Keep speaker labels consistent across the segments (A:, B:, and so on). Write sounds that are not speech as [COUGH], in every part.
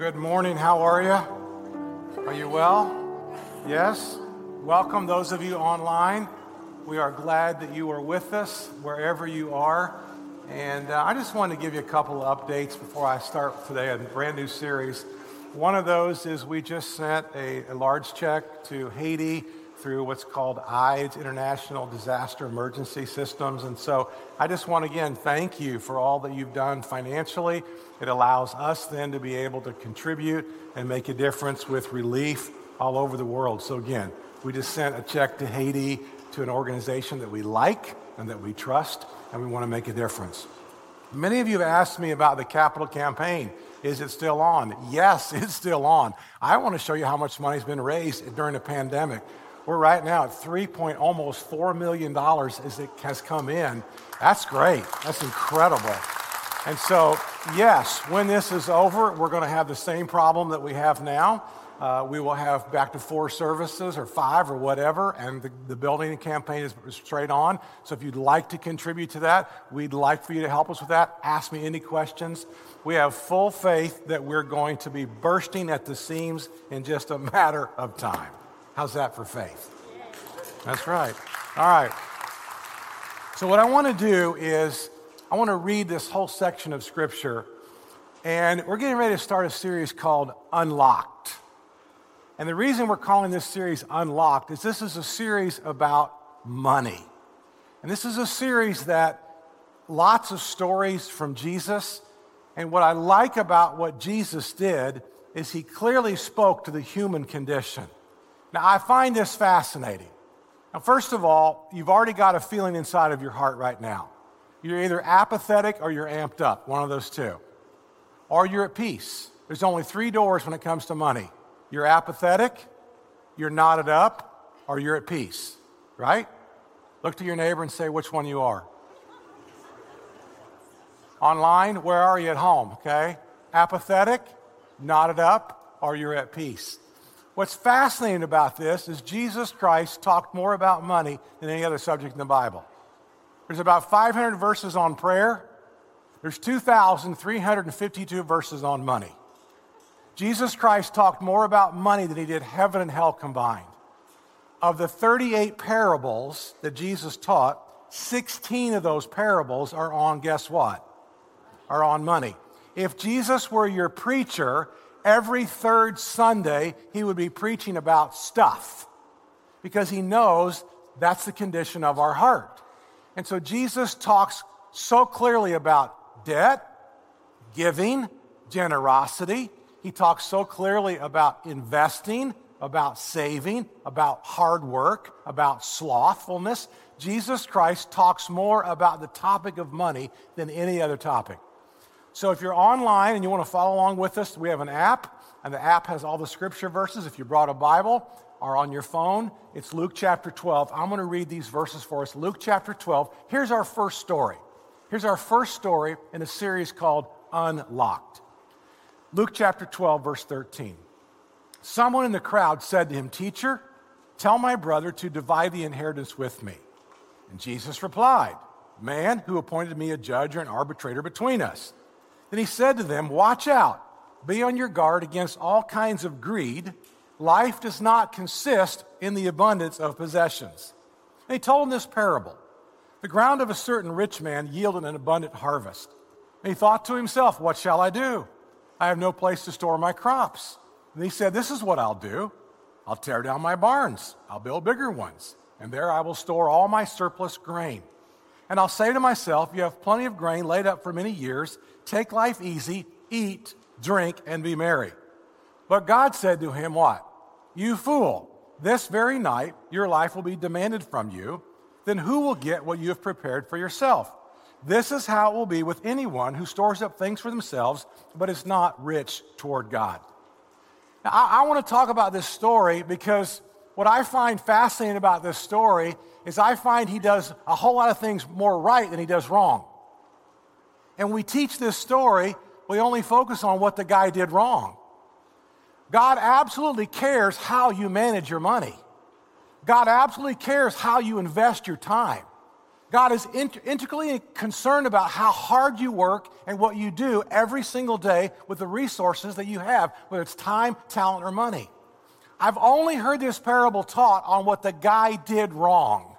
A: Good morning. How are you? Are you well? Yes? Welcome, those of you online. We are glad that you are with us wherever you are. And uh, I just want to give you a couple of updates before I start today a brand new series. One of those is we just sent a, a large check to Haiti through what's called IDES, International Disaster Emergency Systems. And so I just want to again thank you for all that you've done financially. It allows us then to be able to contribute and make a difference with relief all over the world. So again, we just sent a check to Haiti to an organization that we like and that we trust, and we want to make a difference. Many of you have asked me about the capital campaign. Is it still on? Yes, [LAUGHS] it's still on. I want to show you how much money's been raised during the pandemic. We're right now at three point almost four million dollars as it has come in. That's great. That's incredible. And so, yes, when this is over, we're going to have the same problem that we have now. Uh, we will have back to four services or five or whatever, and the, the building campaign is straight on. So if you'd like to contribute to that, we'd like for you to help us with that. Ask me any questions. We have full faith that we're going to be bursting at the seams in just a [LAUGHS] matter of time. How's that for faith? That's right. All right. So, what I want to do is, I want to read this whole section of Scripture, and we're getting ready to start a series called Unlocked. And the reason we're calling this series Unlocked is this is a series about money. And this is a series that lots of stories from Jesus. And what I like about what Jesus did is he clearly spoke to the human condition. Now, I find this fascinating. Now, first of all, you've already got a feeling inside of your heart right now. You're either apathetic or you're amped up, one of those two. Or you're at peace. There's only three doors when it comes to money you're apathetic, you're knotted up, or you're at peace, right? Look to your neighbor and say which one you are. Online, where are you at home? Okay? Apathetic, knotted up, or you're at peace. What's fascinating about this is Jesus Christ talked more about money than any other subject in the Bible. There's about 500 verses on prayer. There's 2,352 verses on money. Jesus Christ talked more about money than he did heaven and hell combined. Of the 38 parables that Jesus taught, 16 of those parables are on, guess what? Are on money. If Jesus were your preacher, every third Sunday he would be preaching about stuff because he knows that's the condition of our heart. And so Jesus talks so clearly about debt, giving, generosity, he talks so clearly about investing, about saving, about hard work, about slothfulness. Jesus Christ talks more about the topic of money than any other topic. So if you're online and you want to follow along with us, we have an app, and the app has all the scripture verses. If you brought a Bible or on your phone, it's Luke chapter 12. I'm going to read these verses for us. Luke chapter 12. Here's our first story. Here's our first story in a series called Unlocked. Luke chapter 12, verse 13. Someone in the crowd said to him, Teacher, tell my brother to divide the inheritance with me. And Jesus replied, Man, who appointed me a judge or an arbitrator between us? Then he said to them, Watch out, be on your guard against all kinds of greed. Life does not consist in the abundance of possessions. And he told them this parable The ground of a certain rich man yielded an abundant harvest. And he thought to himself, What shall I do? I have no place to store my crops. And he said, This is what I'll do I'll tear down my barns, I'll build bigger ones, and there I will store all my surplus grain. And I'll say to myself, You have plenty of grain laid up for many years. Take life easy, eat, drink, and be merry. But God said to him, What? You fool, this very night your life will be demanded from you. Then who will get what you have prepared for yourself? This is how it will be with anyone who stores up things for themselves, but is not rich toward God. Now, I, I want to talk about this story because what I find fascinating about this story is I find he does a whole lot of things more right than he does wrong. And we teach this story, we only focus on what the guy did wrong. God absolutely cares how you manage your money. God absolutely cares how you invest your time. God is int- intricately concerned about how hard you work and what you do every single day with the resources that you have, whether it's time, talent, or money. I've only heard this parable taught on what the guy did wrong.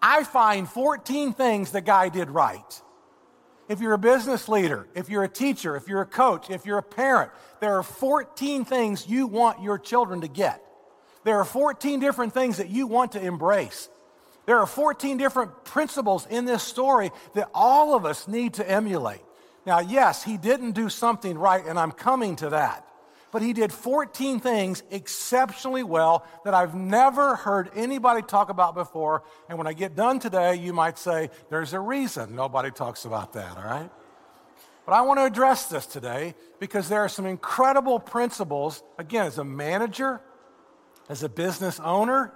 A: I find 14 things the guy did right. If you're a business leader, if you're a teacher, if you're a coach, if you're a parent, there are 14 things you want your children to get. There are 14 different things that you want to embrace. There are 14 different principles in this story that all of us need to emulate. Now, yes, he didn't do something right, and I'm coming to that. But he did 14 things exceptionally well that I've never heard anybody talk about before. And when I get done today, you might say, there's a reason nobody talks about that, all right? But I want to address this today because there are some incredible principles, again, as a manager, as a business owner,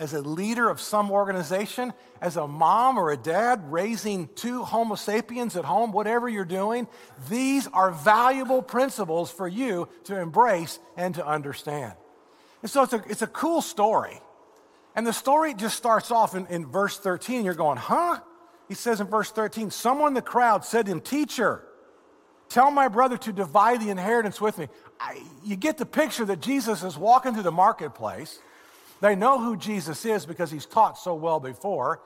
A: as a leader of some organization, as a mom or a dad raising two Homo sapiens at home, whatever you're doing, these are valuable principles for you to embrace and to understand. And so it's a, it's a cool story. And the story just starts off in, in verse 13. You're going, huh? He says in verse 13, someone in the crowd said to him, Teacher, tell my brother to divide the inheritance with me. I, you get the picture that Jesus is walking through the marketplace they know who Jesus is because he's taught so well before.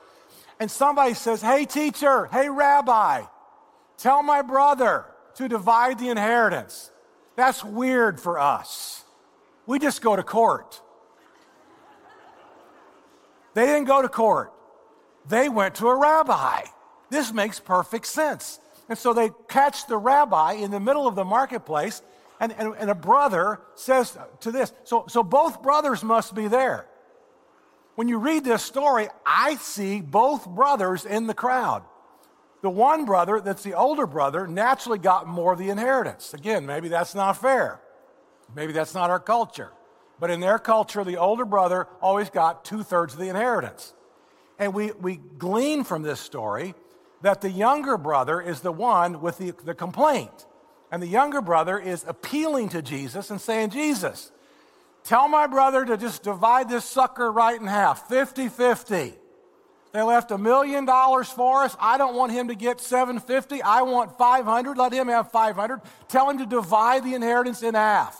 A: And somebody says, Hey, teacher, hey, rabbi, tell my brother to divide the inheritance. That's weird for us. We just go to court. They didn't go to court, they went to a rabbi. This makes perfect sense. And so they catch the rabbi in the middle of the marketplace and, and, and, a brother says to this, so, so both brothers must be there. When you read this story, I see both brothers in the crowd. The one brother, that's the older brother, naturally got more of the inheritance. Again, maybe that's not fair. Maybe that's not our culture. But in their culture, the older brother always got two thirds of the inheritance. And we, we glean from this story that the younger brother is the one with the, the complaint. And the younger brother is appealing to Jesus and saying, Jesus, tell my brother to just divide this sucker right in half 50 50. They left a million dollars for us. I don't want him to get 750. I want 500. Let him have 500. Tell him to divide the inheritance in half.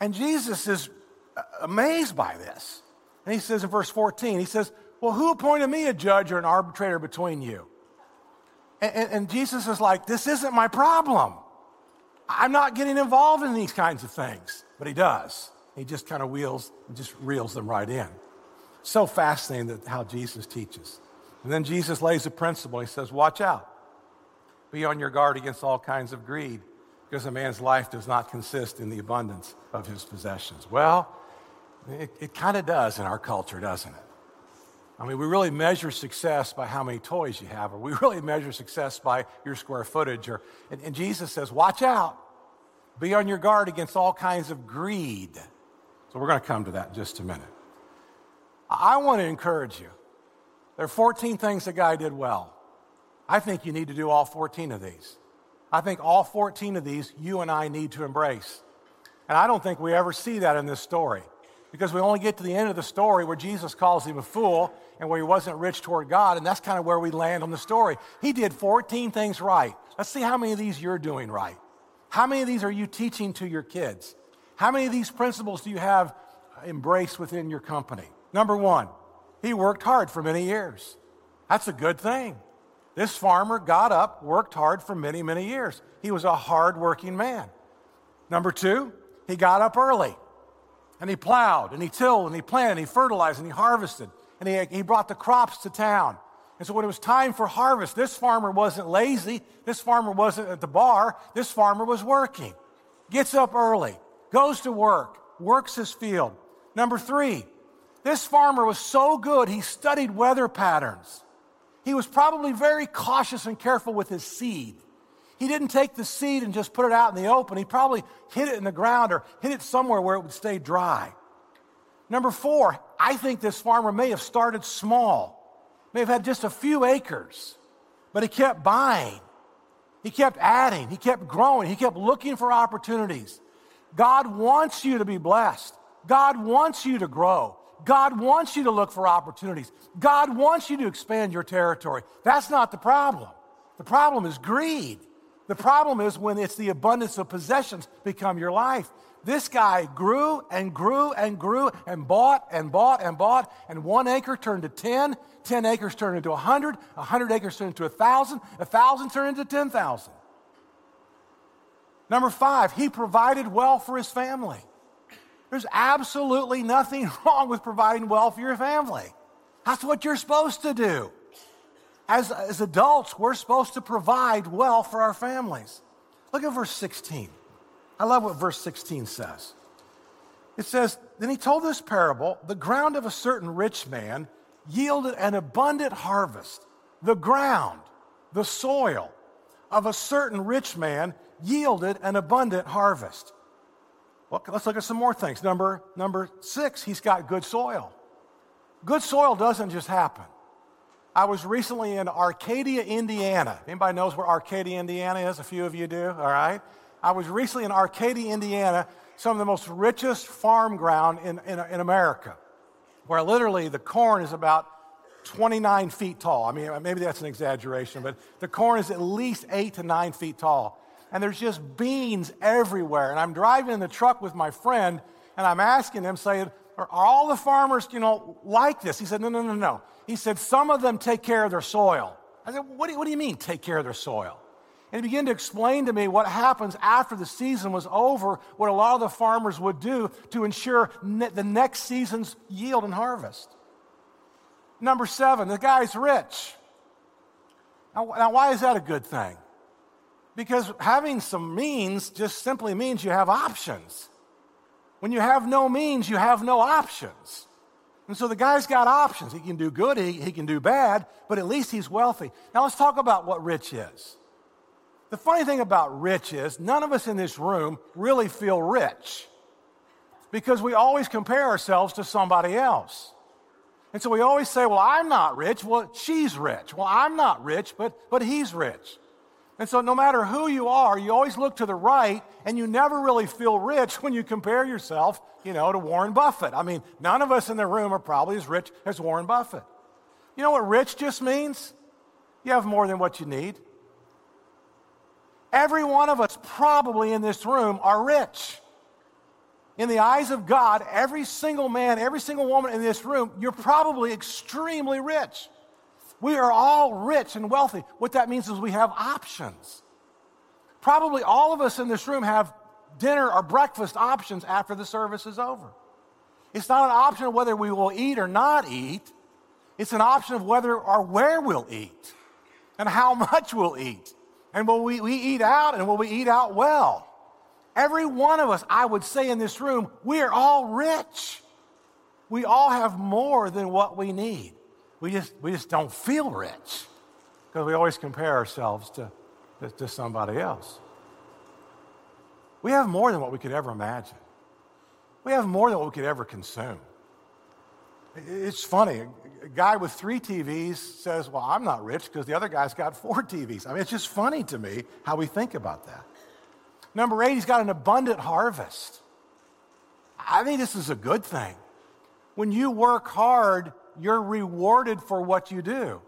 A: And Jesus is uh, amazed by this. And he says in verse 14, he says, Well, who appointed me a judge or an arbitrator between you? And, and, and Jesus is like, This isn't my problem. I'm not getting involved in these kinds of things. But he does. He just kind of wheels just reels them right in. So fascinating that how Jesus teaches. And then Jesus lays a principle. He says, Watch out. Be on your guard against all kinds of greed, because a man's life does not consist in the abundance of his possessions. Well, it, it kind of does in our culture, doesn't it? I mean, we really measure success by how many toys you have, or we [LAUGHS] really measure success by your square footage. Or, and, and Jesus says, watch out. Be on your guard against all kinds of greed. So we're going to come to that in just a minute. I want to encourage you. There are 14 things the guy did well. I think you need to do all 14 of these. I think all 14 of these you and I need to embrace. And I don't think we ever see that in this story because we only get to the end of the story where Jesus calls him a fool and where he wasn't rich toward God, and that's kind of where we land on the story. He did 14 things right. Let's see how many of these you're doing right. How many of these are you teaching to your kids? How many of these principles do you have embraced within your company? Number one, he worked hard for many years. That's a good thing. This farmer got up, worked hard for many, many years. He was a hard-working man. Number two, he got up early and he plowed and he tilled and he planted and he fertilized and he harvested and he, he brought the crops to town. And so when it was time for harvest, this farmer wasn't lazy. This farmer wasn't at the bar. This farmer was working. Gets up early, goes to work, works his field. Number three, this farmer was so good, he studied weather patterns. He was probably very cautious and careful with his seed. He didn't take the seed and just put it out in the open. He probably hid it in the ground or hid it somewhere where it would stay dry. Number four, I think this farmer may have started small, may have had just a few acres, but he kept buying. He kept adding. He kept growing. He kept looking for opportunities. God wants you to be blessed. God wants you to grow. God wants you to look for opportunities. God wants you to expand your territory. That's not the problem. The problem is greed. The problem is when it's the abundance of possessions become your life. This guy grew and grew and grew and bought and bought and bought, and one acre turned to 10, 10 acres turned into 100, 100 acres turned into 1,000, 1,000 turned into 10,000. Number five, he provided well for his family. There's absolutely nothing [LAUGHS] wrong with providing well for your family. That's what you're supposed to do. As, as adults, we're supposed to provide well for our families. Look at verse 16. I love what verse 16 says. It says, Then he told this parable the ground of a certain rich man yielded an abundant harvest. The ground, the soil of a certain rich man yielded an abundant harvest. Well, let's look at some more things. Number, number six, he's got good soil. Good soil doesn't just happen. I was recently in Arcadia, Indiana. Anybody knows where Arcadia, Indiana is? A few of you do, all right? I was recently in Arcadia, Indiana, some of the most richest farm ground in, in, in America, where literally the corn is about 29 feet tall. I mean, maybe that's an exaggeration, but the corn is at least eight to nine feet tall. And there's just beans everywhere. And I'm driving in the truck with my friend, and I'm asking him, saying, Are all the farmers, you know, like this? He said, No, no, no, no. He said, Some of them take care of their soil. I said, What do you, what do you mean, take care of their soil? And he began to explain to me what happens after the season was over, what a lot of the farmers would do to ensure ne- the next season's yield and harvest. Number seven, the guy's rich. Now, now, why is that a good thing? Because having some means just simply means you have options. When you have no means, you have no options. And so the guy's got options. He can do good, he, he can do bad, but at least he's wealthy. Now let's talk about what rich is. The funny thing about rich is none of us in this room really feel rich because we always compare ourselves to somebody else. And so we always say, Well, I'm not rich. Well, she's rich. Well, I'm not rich, but, but he's rich. And so no matter who you are, you always look to the right and you never really feel rich [LAUGHS] when you compare yourself, you know, to Warren Buffett. I mean, none of us in the room are probably as rich as Warren Buffett. You know what rich just means? You have more than what you need. Every one of us, probably in this room, are rich. In the eyes of God, every single man, every single woman in this room, you're probably extremely rich. We are all rich and wealthy. What that means is we have options. Probably all of us in this room have dinner or breakfast options after the service is over. It's not an option of whether we will eat or not eat. It's an option of whether or where we'll eat and how [LAUGHS] much we'll eat. And will we, we eat out and will we eat out well? Every one of us, I would say in this room, we are all rich. We all have more than what we need. We just, we just don't feel rich because we always compare ourselves to, to, to somebody else. We have more than what we could ever imagine. We have more than what we could ever consume. It's funny. A guy with three TVs says, Well, I'm not rich because the other guy's got four TVs. I mean, it's just funny to me how we think about that. Number eight, he's got an abundant harvest. I think this is a good thing. When you work hard, you're rewarded for what you do.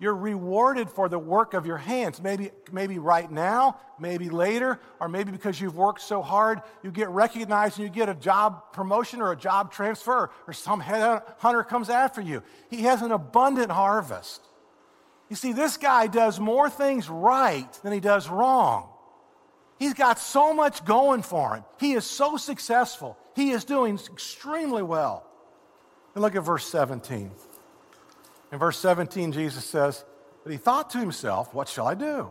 A: You're rewarded for the work of your hands. Maybe, maybe right now, maybe later, or maybe because you've worked so hard, you get recognized and you get a job promotion or a job transfer, or some hunter comes after you. He has an abundant harvest. You see, this guy does more things right than he does wrong. He's got so much going for him. He is so successful. He is doing extremely well. And look at verse 17. In verse 17, Jesus says, But he thought to himself, What shall I do?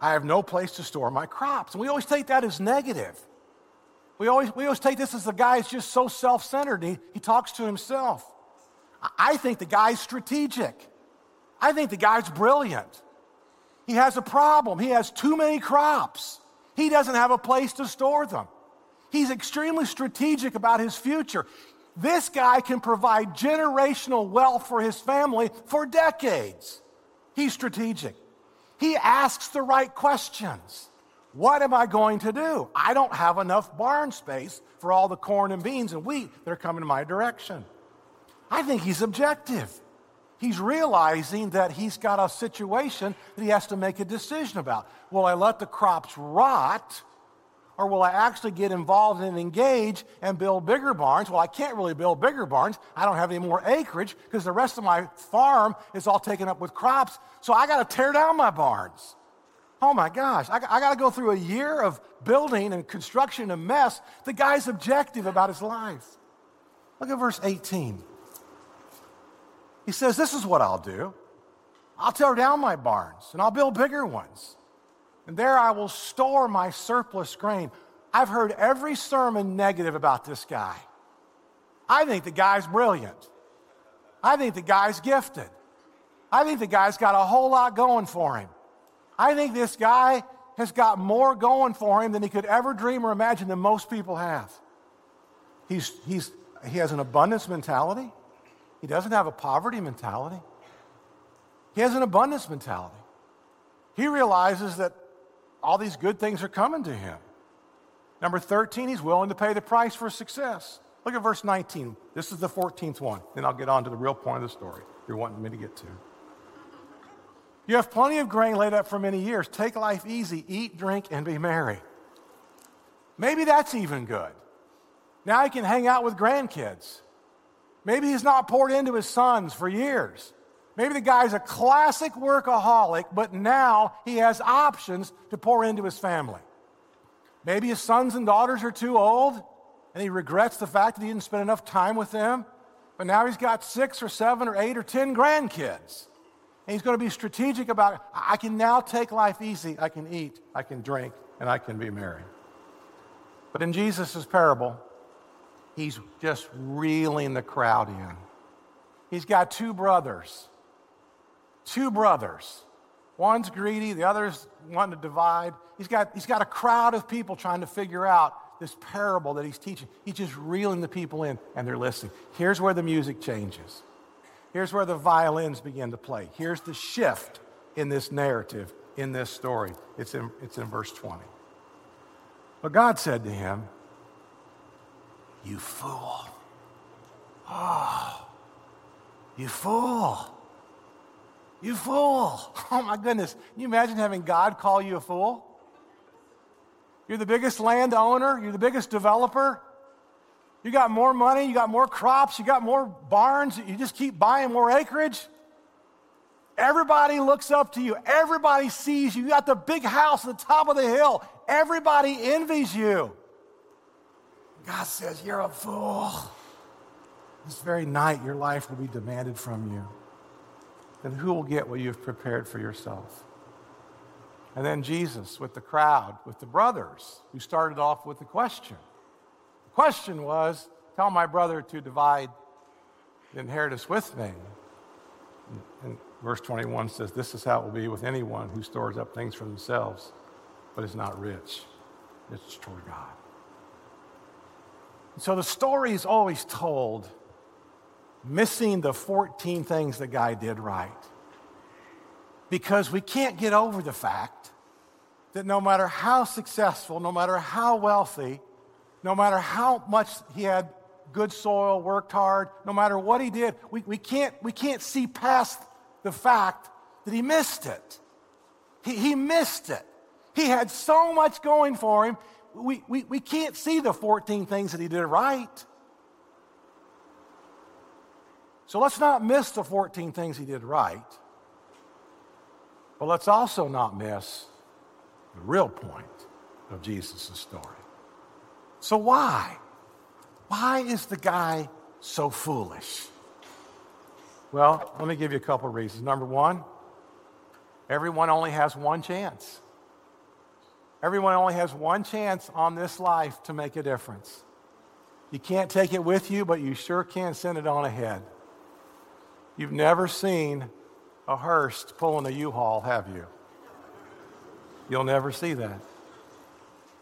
A: I have no place to store my crops. And we always take that as negative. We always, we always take this as the guy is just so self centered. He, he talks to himself. I think the guy's strategic. I think the guy's brilliant. He has a problem. He has too many crops. He doesn't have a place to store them. He's extremely strategic about his future. This guy can provide generational wealth for his family for decades. He's strategic. He asks the right questions. What am I going to do? I don't have enough barn space for all the corn and beans and wheat that are coming in my direction. I think he's objective. He's realizing that he's got a situation that he has to make a decision about. Will I let the crops rot? Or will I actually get involved and engage and build bigger barns? Well, I can't really build bigger barns. I don't have any more acreage because the rest of my farm is all taken up with crops. So I got to tear down my barns. Oh my gosh, I, I got to go through a year of building and construction and mess. The guy's objective about his life. Look at verse 18. He says, This is what I'll do I'll tear down my barns and I'll build bigger ones. And there I will store my surplus grain. I've heard every sermon negative about this guy. I think the guy's brilliant. I think the guy's gifted. I think the guy's got a whole lot going for him. I think this guy has got more going for him than he could ever dream or imagine than most people have. He's, he's, he has an abundance mentality. He doesn't have a poverty mentality. He has an abundance mentality. He realizes that all these good things are coming to him. Number 13, he's willing to pay the price for success. Look at verse 19. This is the 14th one. Then I'll get on to the real point of the story you're wanting me to get to. You have plenty of grain laid up for many years. Take life easy, eat, drink, and be merry. Maybe that's even good. Now he can hang out with grandkids. Maybe he's not poured into his sons for years. Maybe the guy's a classic workaholic, but now he has options to pour into his family. Maybe his sons and daughters are too old, and he regrets the fact that he didn't spend enough time with them. But now he's got six or seven or eight or ten grandkids. And he's going to be strategic about I can now take life easy. I can eat, I can drink, and I can be merry. But in Jesus' parable, he's just reeling the crowd in. He's got two brothers. Two brothers. One's greedy, the other's wanting to divide. He's got, he's got a crowd of people trying to figure out this parable that he's teaching. He's just reeling the people in, and they're listening. Here's where the music changes. Here's where the violins begin to play. Here's the shift in this narrative, in this story. It's in, it's in verse 20. But God said to him, You fool. Oh, you fool. You fool. [LAUGHS] Oh my goodness. Can you imagine having God call you a fool? You're the biggest landowner, you're the biggest developer, you got more money, you got more crops, you got more barns, you just keep buying more acreage. Everybody looks up to you. Everybody sees you. You got the big house at the top of the hill. Everybody envies you. God says, You're a fool. This very night, your life will be demanded from you. Then who will get what you've prepared for yourself? And then Jesus with the crowd, with the brothers, who started off with the question The question was tell my brother to divide the inheritance with me. And verse 21 says, This is how it will be with anyone who stores up things for themselves, but is not rich. It's toward God. so the story is always told missing the 14 things the guy did right. Because we can't get over the fact that no matter how successful, no matter how wealthy, no matter how much he had good soil, worked hard, no matter what he did, we, we, can't, we can't see past the fact that he missed it. He, he missed it. He had so much going for him, we, we, we can't see the 14 things that he did right. So let's not miss the 14 things he did right, but let's also not miss the real point of Jesus' story. So, why? Why is the guy so foolish? Well, let me give you a couple of reasons. Number one, everyone only has one chance. Everyone only has one chance on this life to make a difference. You can't take it with you, but you sure can send it on ahead. You've never seen a hearse pulling a U-Haul, have you? You'll never see that.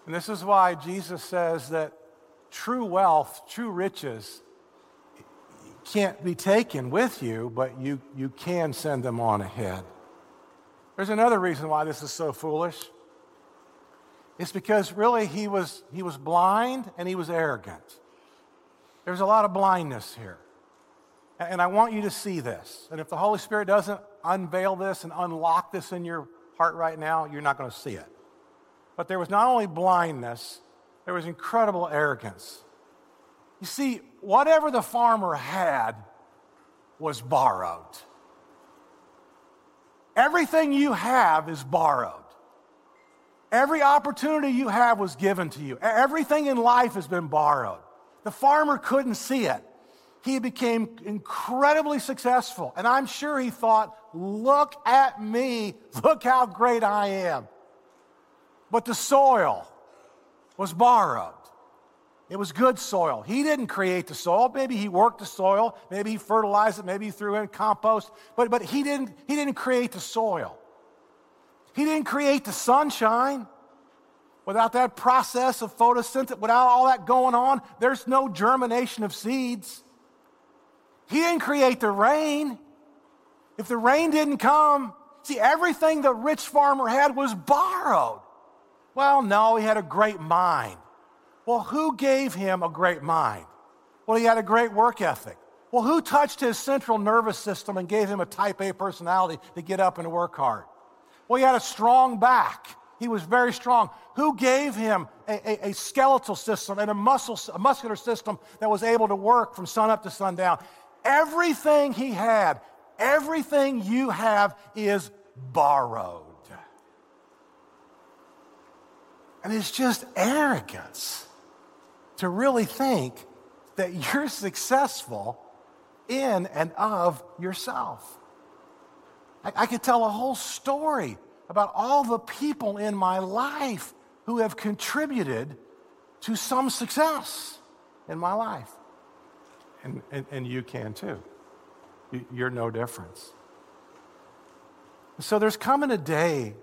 A: And this is why Jesus says that true wealth, true riches, can't be taken with you, but you, you can send them on ahead. There's another reason why this is so foolish. It's because really he was, he was blind and he was arrogant. There's a lot of blindness here. And I want you to see this. And if the Holy Spirit doesn't unveil this and unlock this in your heart right now, you're not going to see it. But there was not only blindness, there was incredible arrogance. You see, whatever the farmer had was borrowed. Everything you have is borrowed. Every opportunity you have was given to you. Everything in life has been borrowed. The farmer couldn't see it. He became incredibly successful. And I'm sure he thought, look at me, look how great I am. But the soil was borrowed. It was good soil. He didn't create the soil. Maybe he worked the soil. Maybe he fertilized it. Maybe he threw in compost. But, but he, didn't, he didn't create the soil. He didn't create the sunshine. Without that process of photosynthesis, without all that going on, there's no germination of seeds. He didn't create the rain. If the rain didn't come, see, everything the rich farmer had was borrowed. Well, no, he had a great mind. Well, who gave him a great mind? Well, he had a great work ethic. Well, who touched his central nervous system and gave him a type A personality to get up and work hard? Well, he had a strong back. He was very strong. Who gave him a, a, a skeletal system and a, muscle, a muscular system that was able to work from sun up to sundown? Everything he had, everything you have is borrowed. And it's just arrogance to really think that you're [LAUGHS] successful in and of yourself. I, I, could tell a whole story about all the people in my life who have contributed to some success in my life. And, and, and you can too. You're no difference. So there's coming a day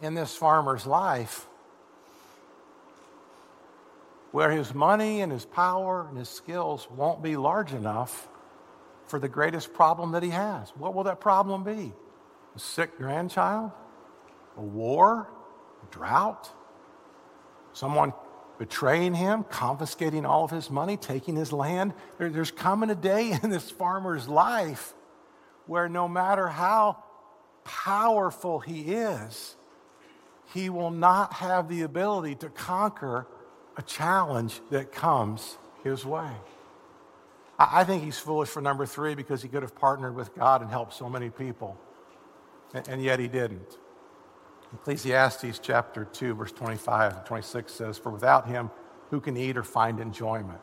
A: in this farmer's life where his money and his power and his skills won't be large enough for the greatest problem that he has. What will that problem be? A sick grandchild? A war? A drought? Someone betraying him, confiscating all of his money, taking his land? There, there's coming a day [LAUGHS] in this farmer's life where no matter how powerful he is, he will not have the ability to conquer a challenge that comes his way. I think he's foolish for number three because he could have partnered with God and helped so many people, and yet he didn't. Ecclesiastes chapter 2, verse 25 and 26 says, For without him, who can eat or find enjoyment?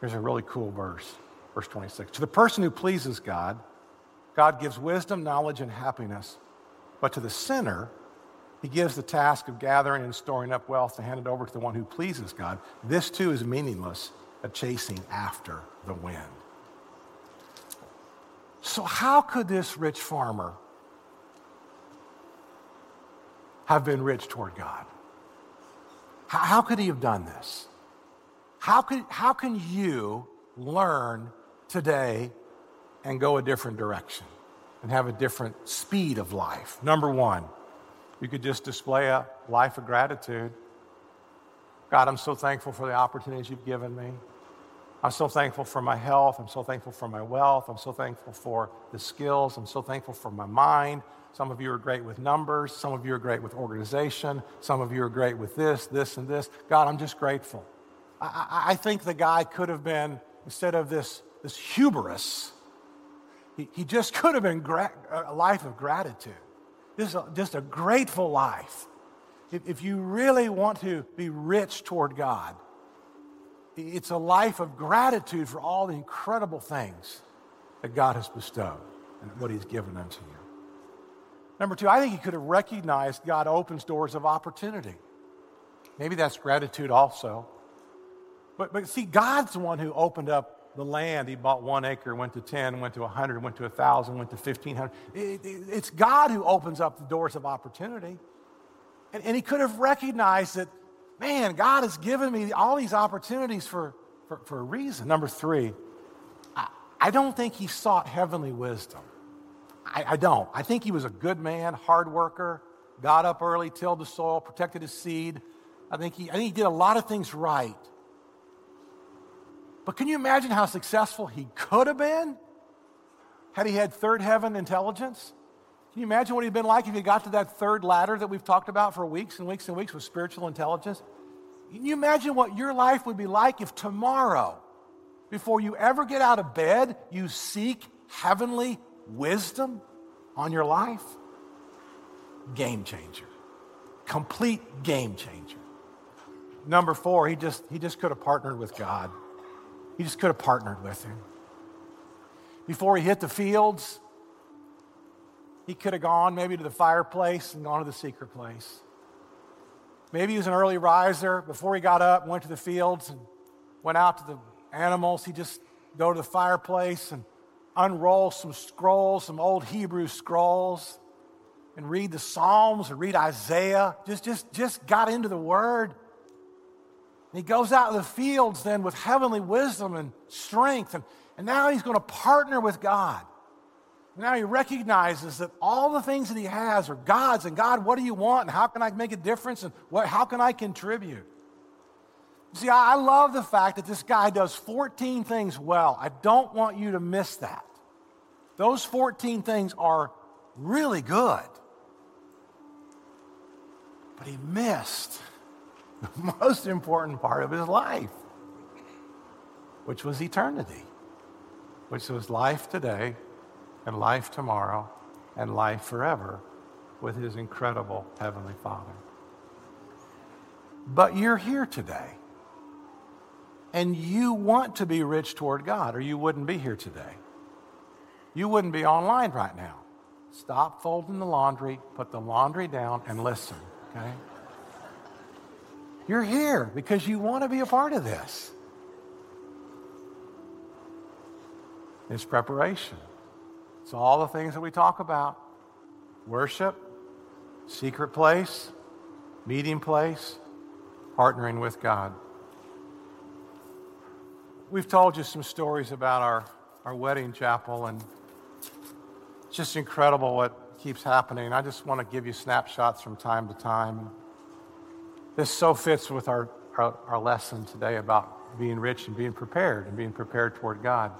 A: Here's a really cool verse, verse 26. To the person who pleases God, God gives wisdom, knowledge, and happiness. But to the sinner, he gives the task of gathering and storing up wealth to hand it over to the one who pleases God. This too is meaningless, a chasing after the wind. So, how could this rich farmer have been rich toward God? How, could he have done this? How, could, how can you learn today and go a different direction and have a different speed of life? Number one, you could just display a life of gratitude. God, I'm so thankful for the opportunities you've given me. I'm so thankful for my health. I'm so thankful for my wealth. I'm so thankful for the skills. I'm so thankful for my mind. Some of you are great with numbers. Some of you are great with organization. Some of you are great with this, this, and this. God, I'm just grateful. I, I, think the guy could have been, instead of this, this hubris, he, he just could have been gra- a life of gratitude. This is just a grateful life. If, if you really want to be rich toward God, it's a life of gratitude for all the incredible things that God has bestowed and what He's given unto you. Number two, I think he could have recognized God opens doors of opportunity. Maybe that's gratitude also. But, but see, God's the one who opened up the land. He bought one acre, went to 10, went to 100, went to 1,000, went to 1,500. It, it, it's God who opens up the doors of opportunity. And, and he could have recognized that, man, God has given me all these opportunities for, for, for a reason. Number three, I, I don't think he sought heavenly wisdom. I, I, don't. I think he was a good man, hard worker, got up early, tilled the soil, protected his seed. I think he, I think he did a lot of things right. But can you imagine how successful he could have been had he had third heaven intelligence? Can you imagine what he'd been like if he got to that third ladder that we've talked about for weeks and weeks and weeks with spiritual intelligence? Can you imagine what your life would be like if tomorrow, before you ever get out of bed, you seek heavenly wisdom on your life? Game changer. Complete game changer. Number four, he just, he just could have partnered with God. He just could have partnered with him. Before he hit the fields, he could have gone maybe to the fireplace and gone to the secret place. Maybe he was an early riser. Before he got up, went to the fields and went out to the animals. He just go to the fireplace and unroll some scrolls, some old Hebrew scrolls, and read the Psalms or read Isaiah. Just, just, just got into the Word. And he goes out in the fields then with heavenly wisdom and strength. And, and now he's going to partner with God. Now he recognizes that all the things that he has are God's. And God, what do you want? And how can I make a difference? And what, how can I contribute? See, I love the fact that this guy does 14 things well. I don't want you to miss that. Those 14 things are really good. But he missed [LAUGHS] the most important part of his life, which was eternity, which was life today and life tomorrow and life forever with his incredible Heavenly Father. But you're here today. And you want to be rich toward God, or you wouldn't be here today. You wouldn't be online right now. Stop folding the laundry, put the laundry down, and listen, okay? You're here because you want to be a part of this. It's preparation. It's all the things that we talk about worship, secret place, meeting place, partnering with God. We've told you some stories about our, our wedding chapel, and it's just incredible what keeps happening. I just want to give you snapshots from time to time. This so fits with our, our, our lesson today about being rich and being prepared and being prepared toward God.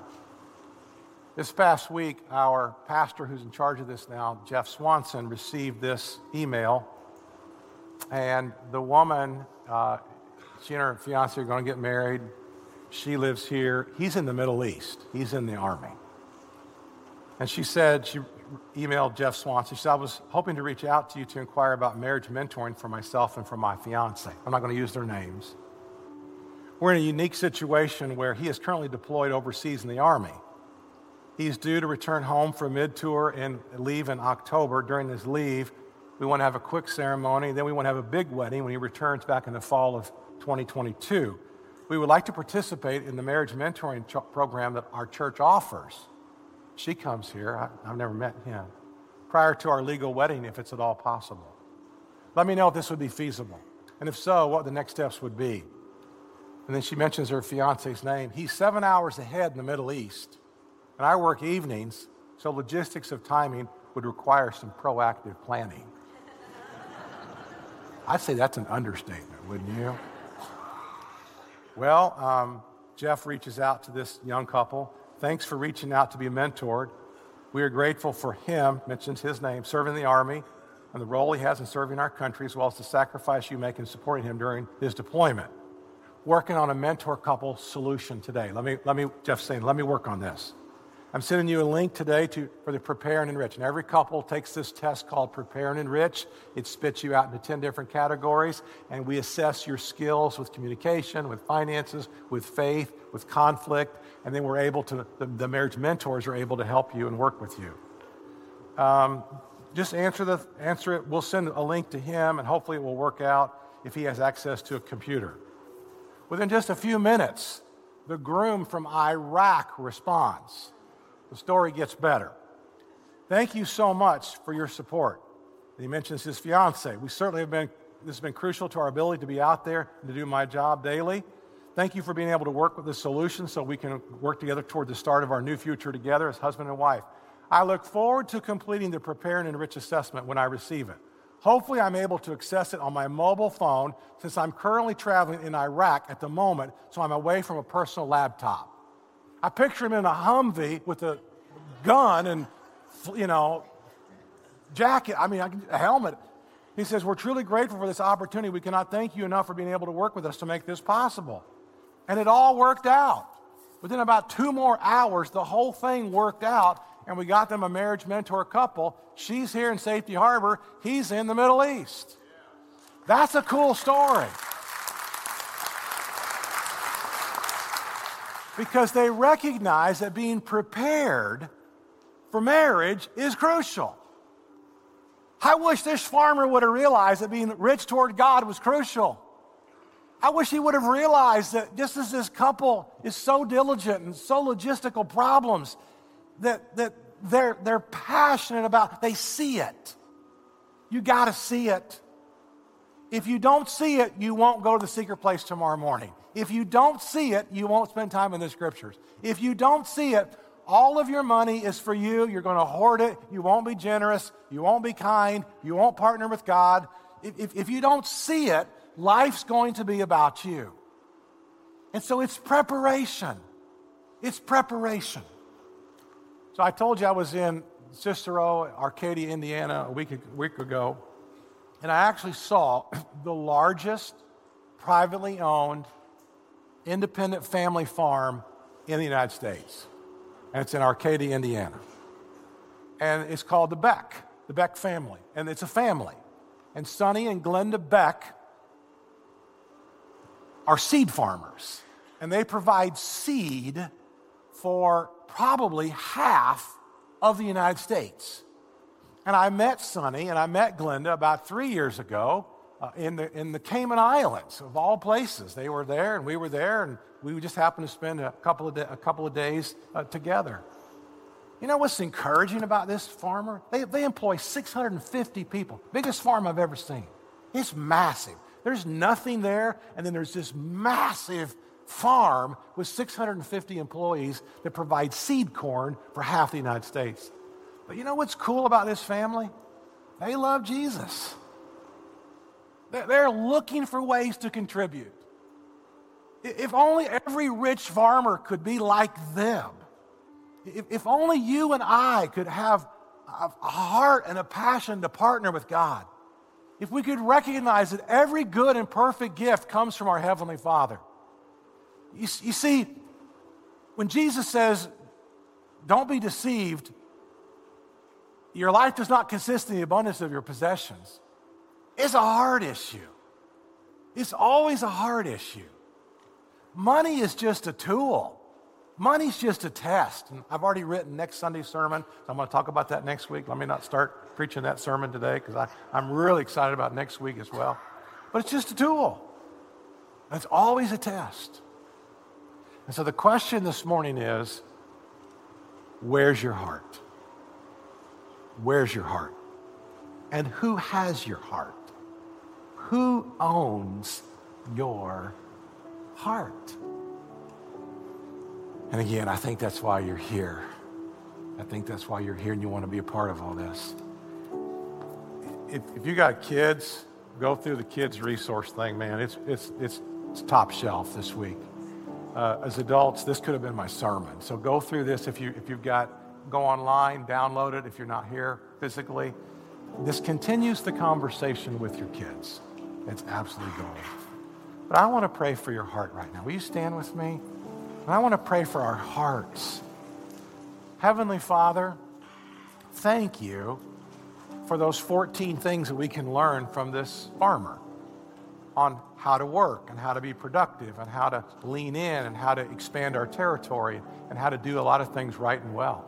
A: This past week, our pastor who's in charge of this now, Jeff Swanson, received this email. And the woman, uh, she and her fiance are going to get married. She lives here. He's in the Middle East, he's in the army. And she said, she emailed Jeff Swanson. She said, I was hoping to reach out to you to inquire about marriage mentoring for myself and for my fiance. I'm not going to use their names. We're in a unique situation where he is currently deployed overseas in the Army. He's due to return home for mid tour and leave in October. During his leave, we want to have a quick ceremony, then we want to have a big wedding when he returns back in the fall of 2022. We would like to participate in the marriage mentoring program that our church offers. She comes here. I, have never met him. Prior to our legal wedding, if it's at all possible. Let me know if this would be feasible. And if so, what the next steps would be. And then she mentions her fiance's name. He's seven hours ahead in the Middle East. And I work evenings, so logistics of timing would require some proactive planning. [LAUGHS] I'd say that's an understatement, wouldn't you? Well, um, Jeff reaches out to this young couple Thanks for reaching out to be mentored. We are grateful for him, mentions his name, serving the Army and the role he has in serving our country, as well as the sacrifice you make in supporting him during his deployment. Working on a mentor couple solution today. Let me, let me, Jeff saying, let me work on this. I'm sending you a link today to, for the Prepare and Enrich. And every couple takes this test called Prepare and Enrich. It spits you out into 10 different categories, and we assess your skills with communication, with finances, with faith, with conflict, and then we're able to, the, the marriage mentors are able to help you and work with you. Um, just answer, the, answer it. We'll send a link to him, and hopefully it will work out if he has access to a computer. Within just a few minutes, the groom from Iraq responds. The story gets better. Thank you so much for your support. he mentions his fiance. We certainly have been, this has been crucial to our ability to be out there and to do my job daily. Thank you for being able to work with this solution so we can work together toward the start of our new future together as husband and wife. I look forward to completing the Prepare and Enrich assessment when I receive it. Hopefully, I'm able to access it on my mobile phone since I'm currently traveling in Iraq at the moment, so I'm away from a personal laptop. I picture him in a Humvee with a gun and, you know, jacket, I mean, a helmet. He says, We're truly grateful for this opportunity. We cannot thank you enough for being able to work with us to make this possible. And it all worked out. Within about two more hours, the whole thing worked out, and we got them a marriage mentor couple. She's here in Safety Harbor, he's in the Middle East. That's a cool story. Because they recognize that being prepared for marriage is crucial. I wish this farmer would have realized that being rich toward God was crucial. I wish he would have realized that just as this couple is so diligent and so logistical problems that, that they're, they're passionate about, they see it. You got to see it. If you don't see it, you won't go to the secret place tomorrow morning. If you don't see it, you won't spend time in the scriptures. If you don't see it, all of your money is for you. You're going to hoard it. You won't be generous. You won't be kind. You won't partner with God. If, if, if you don't see it, life's going to be about you. And so it's preparation. It's preparation. So I told you I was in Cicero, Arcadia, Indiana, a week, a week ago, and I actually saw [CLEARS THROAT] the largest privately owned independent family farm in the United States and it's in Arcadia, Indiana. And it's called the Beck, the Beck family. And it's a family. And Sonny and Glenda Beck are seed farmers. And they provide seed for probably half of the United States. And I met Sonny and I met Glenda about three years ago uh, in, the, in the Cayman Islands, of all places. They were there and we were there, and we just happened to spend a couple of, a couple of days uh, together. You know what's encouraging about this farmer? They, they employ 650 people, biggest farm I've ever seen. It's massive. There's nothing there, and then there's this massive farm with 650 employees that provide seed corn for half the United States. But you know what's cool about this family? They love Jesus. They're looking for ways to contribute. If only every rich farmer could be like them. If, only you and I could have a heart and a passion to partner with God. If we could recognize that every good and perfect gift comes from our Heavenly Father. You, you see, when Jesus says, don't be deceived, your life does not consist in the abundance of your possessions. It's a hard issue. It's always a hard issue. Money is just a tool. Money's just a test. And I've already written next Sunday's sermon, so I'm going to talk about that next week. Let me not start preaching that sermon today because I'm really excited about next week as well. But it's just a tool. It's always a test. And so the question this morning is where's your heart? Where's your heart? And who has your heart? Who owns your heart? And again, I think that's why you're here. I think that's why you're here and you want to be a part of all this. If, if you got kids, go through the kids' resource thing, man. It's, it's, it's, it's top shelf this week. Uh, as adults, this could have been my sermon. So go through this if, you, if you've got, go online, download it if you're not here physically. This continues the conversation with your kids. It's absolutely gold. But I want to pray for your heart right now. Will you stand with me? And I want to pray for our hearts. Heavenly Father, thank you for those 14 things that we can learn from this farmer on how to work and how to be productive and how to lean in and how to expand our territory and how to do a lot of things right and well.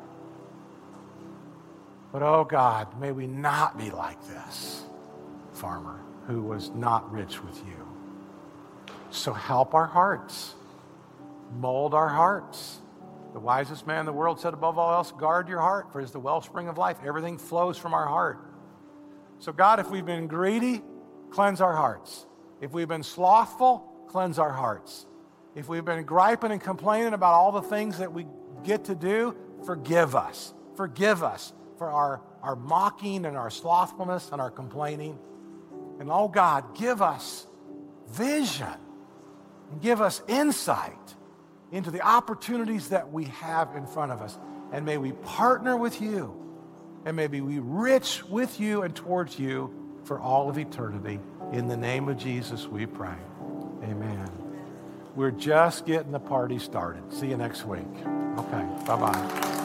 A: But oh God, may we not be like this farmer who was not rich with you. So help our hearts, mold our hearts. The wisest man in the world said, above all else, guard your heart, for it is the wellspring of life. Everything flows from our heart. So, God, if we've been greedy, cleanse our hearts. If we've been slothful, cleanse our hearts. If we've been griping and complaining about all the things that we get to do, forgive us. Forgive us. For our, our mocking and our slothfulness and our complaining. And oh God, give us vision and give us insight into the opportunities that we have in front of us. And may we partner with you and may we be rich with you and towards you for all of eternity. In the name of Jesus, we pray. Amen. We're just getting the party started. See you next week. Okay, bye bye.